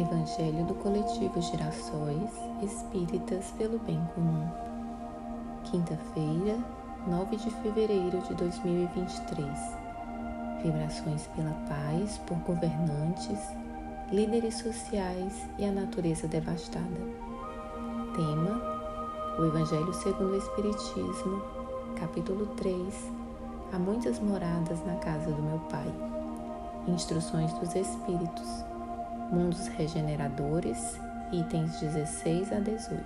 Evangelho do Coletivo Girassóis Espíritas pelo Bem Comum. Quinta-feira, 9 de fevereiro de 2023. Vibrações pela paz por governantes, líderes sociais e a natureza devastada. Tema: O Evangelho segundo o Espiritismo, capítulo 3. Há muitas moradas na casa do meu Pai. Instruções dos Espíritos Mundos Regeneradores, itens 16 a 18.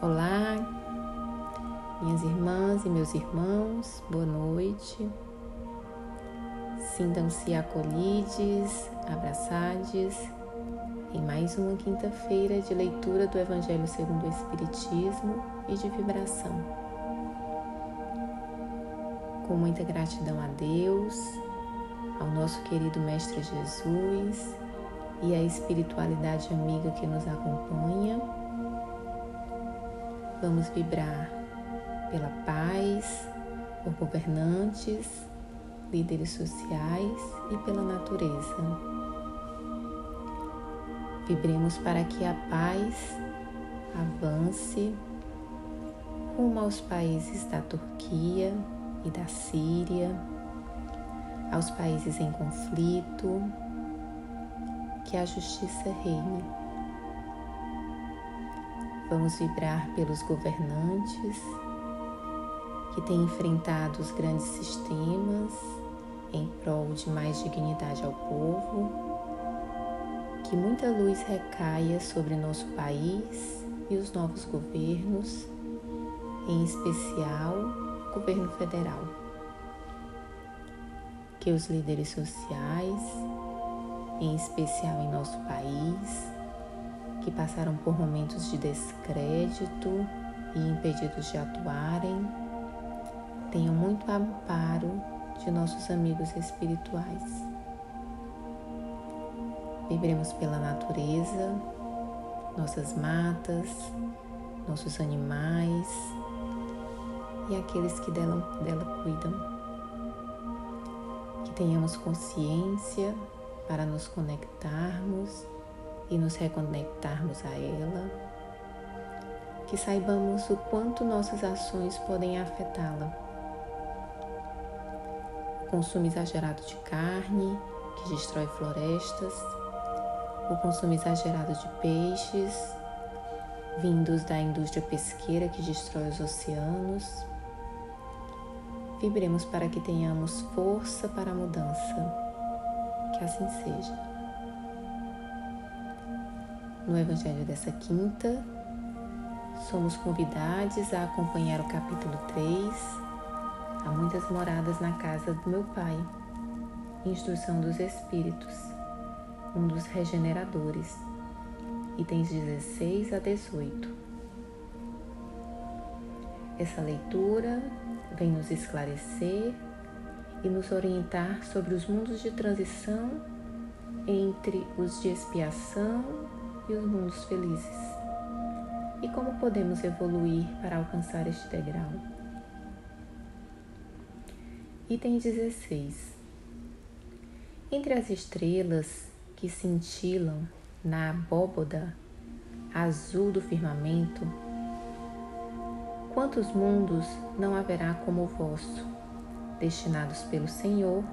Olá, minhas irmãs e meus irmãos, boa noite. Sintam-se acolhidos, abraçados em mais uma quinta-feira de leitura do Evangelho segundo o Espiritismo e de vibração com muita gratidão a Deus, ao nosso querido Mestre Jesus e à espiritualidade amiga que nos acompanha. Vamos vibrar pela paz, por governantes, líderes sociais e pela natureza. Vibremos para que a paz avance rumo aos países da Turquia, e da Síria, aos países em conflito, que a justiça reine. Vamos vibrar pelos governantes que têm enfrentado os grandes sistemas em prol de mais dignidade ao povo, que muita luz recaia sobre nosso país e os novos governos, em especial governo federal. Que os líderes sociais, em especial em nosso país, que passaram por momentos de descrédito e impedidos de atuarem, tenham muito amparo de nossos amigos espirituais. Vibremos pela natureza, nossas matas, nossos animais, e aqueles que dela, dela cuidam. Que tenhamos consciência para nos conectarmos e nos reconectarmos a ela. Que saibamos o quanto nossas ações podem afetá-la. O consumo exagerado de carne, que destrói florestas, o consumo exagerado de peixes, vindos da indústria pesqueira que destrói os oceanos, Vibremos para que tenhamos força para a mudança. Que assim seja. No Evangelho dessa quinta, somos convidados a acompanhar o capítulo 3. Há muitas moradas na casa do meu Pai. Instrução dos Espíritos, um dos regeneradores. Itens 16 a 18. Essa leitura vem nos esclarecer e nos orientar sobre os mundos de transição entre os de expiação e os mundos felizes e como podemos evoluir para alcançar este degrau. Item 16. Entre as estrelas que cintilam na abóboda azul do firmamento, Quantos mundos não haverá como o vosso, destinados pelo Senhor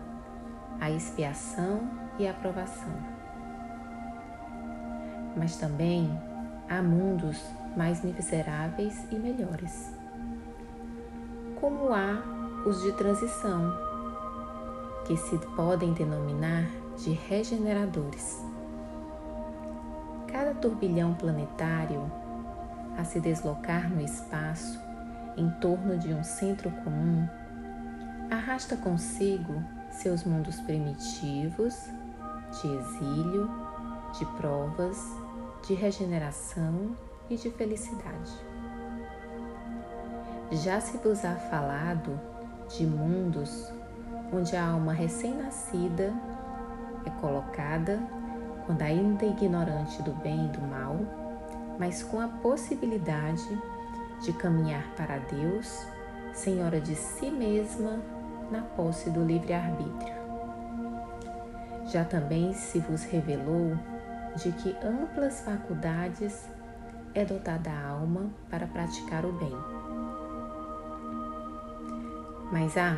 à expiação e aprovação? Mas também há mundos mais miseráveis e melhores. Como há os de transição, que se podem denominar de regeneradores. Cada turbilhão planetário, a se deslocar no espaço, em torno de um centro comum, arrasta consigo seus mundos primitivos, de exílio, de provas, de regeneração e de felicidade. Já se vos há falado de mundos onde a alma recém-nascida é colocada quando ainda ignorante do bem e do mal, mas com a possibilidade de caminhar para Deus, senhora de si mesma, na posse do livre-arbítrio. Já também se vos revelou de que amplas faculdades é dotada a alma para praticar o bem. Mas há,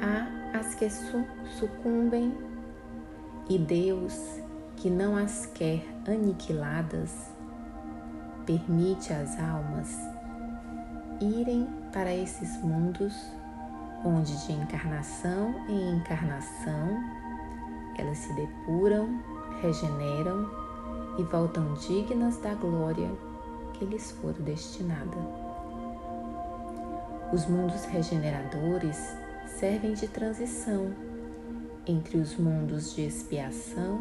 há as que sucumbem e Deus, que não as quer aniquiladas, permite às almas irem para esses mundos onde de encarnação em encarnação elas se depuram, regeneram e voltam dignas da glória que lhes for destinada. Os mundos regeneradores servem de transição entre os mundos de expiação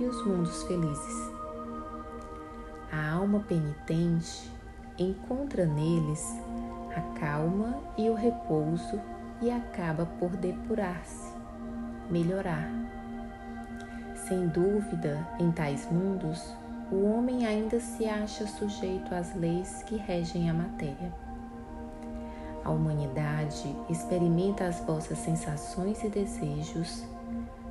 e os mundos felizes. A alma penitente encontra neles a calma e o repouso e acaba por depurar-se, melhorar. Sem dúvida, em tais mundos, o homem ainda se acha sujeito às leis que regem a matéria. A humanidade experimenta as vossas sensações e desejos,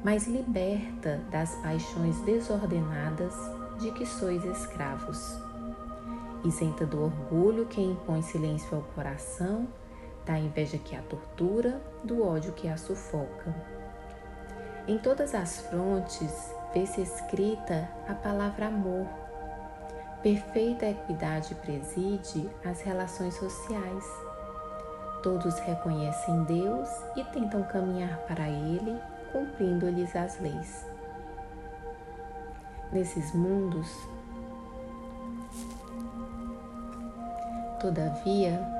mas liberta das paixões desordenadas de que sois escravos. Isenta do orgulho que impõe silêncio ao coração da inveja que a tortura, do ódio que a sufoca. Em todas as frontes vê-se escrita a palavra amor. Perfeita equidade preside as relações sociais. Todos reconhecem Deus e tentam caminhar para Ele, cumprindo-lhes as leis. Nesses mundos, todavia,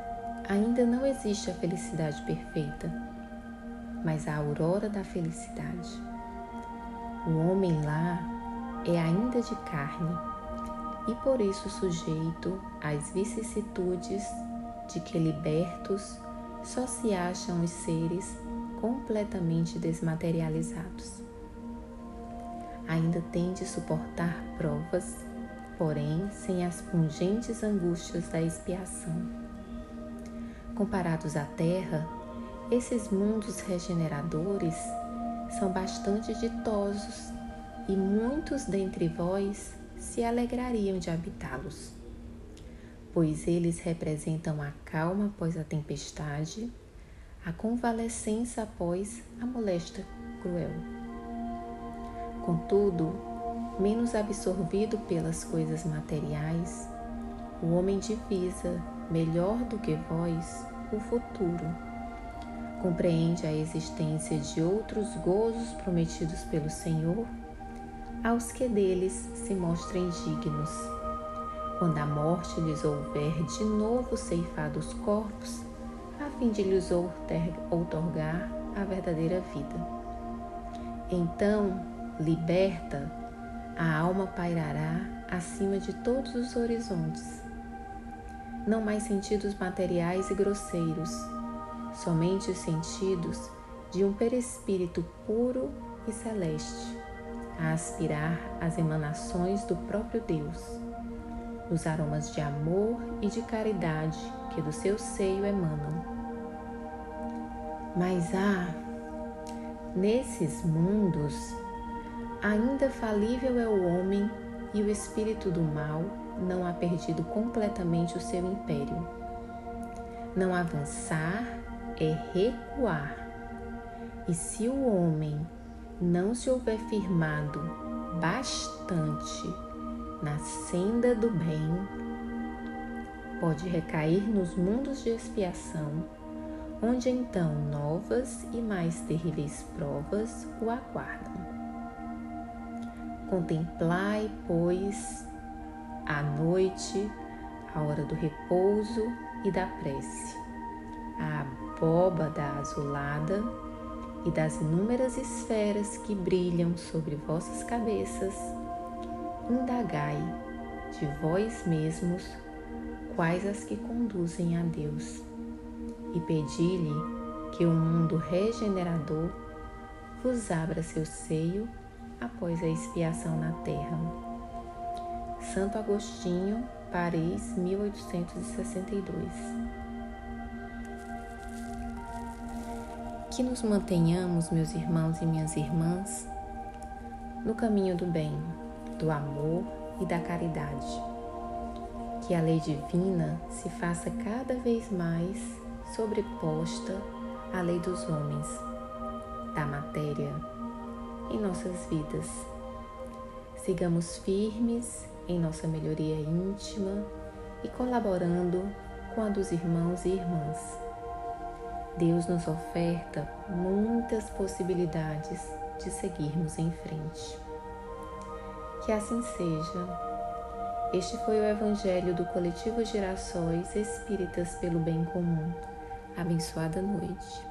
Ainda não existe a felicidade perfeita, mas a aurora da felicidade. O homem lá é ainda de carne e por isso sujeito às vicissitudes de que libertos só se acham os seres completamente desmaterializados. Ainda tem de suportar provas, porém sem as pungentes angústias da expiação Comparados à Terra, esses mundos regeneradores são bastante ditosos e muitos dentre vós se alegrariam de habitá-los, pois eles representam a calma após a tempestade, a convalescença após a moléstia cruel. Contudo, menos absorvido pelas coisas materiais, o homem divisa, melhor do que vós, o futuro. Compreende a existência de outros gozos prometidos pelo Senhor aos que deles se mostrem dignos. Quando a morte lhes houver de novo ceifado os corpos, a fim de lhes outorgar a verdadeira vida. Então, liberta, a alma pairará acima de todos os horizontes não mais sentidos materiais e grosseiros, somente os sentidos de um perispírito puro e celeste, a aspirar as emanações do próprio Deus, os aromas de amor e de caridade que do seu seio emanam. Mas há, nesses mundos, ainda falível é o homem e o espírito do mal não há perdido completamente o seu império. Não avançar é recuar. E se o homem não se houver firmado bastante na senda do bem, pode recair nos mundos de expiação, onde então novas e mais terríveis provas o aguardam. Contemplai, pois, a noite, a hora do repouso e da prece, a abóbada azulada e das inúmeras esferas que brilham sobre vossas cabeças, indagai de vós mesmos quais as que conduzem a Deus. E pedi-lhe que o mundo regenerador vos abra seu seio após a expiação na terra. Santo Agostinho, Paris, 1862. Que nos mantenhamos, meus irmãos e minhas irmãs, no caminho do bem, do amor e da caridade. Que a lei divina se faça cada vez mais sobreposta à lei dos homens, da matéria, em nossas vidas. Sigamos firmes em nossa melhoria íntima e colaborando com a dos irmãos e irmãs. Deus nos oferta muitas possibilidades de seguirmos em frente. Que assim seja. Este foi o Evangelho do Coletivo Gerações Espíritas pelo Bem Comum. Abençoada noite.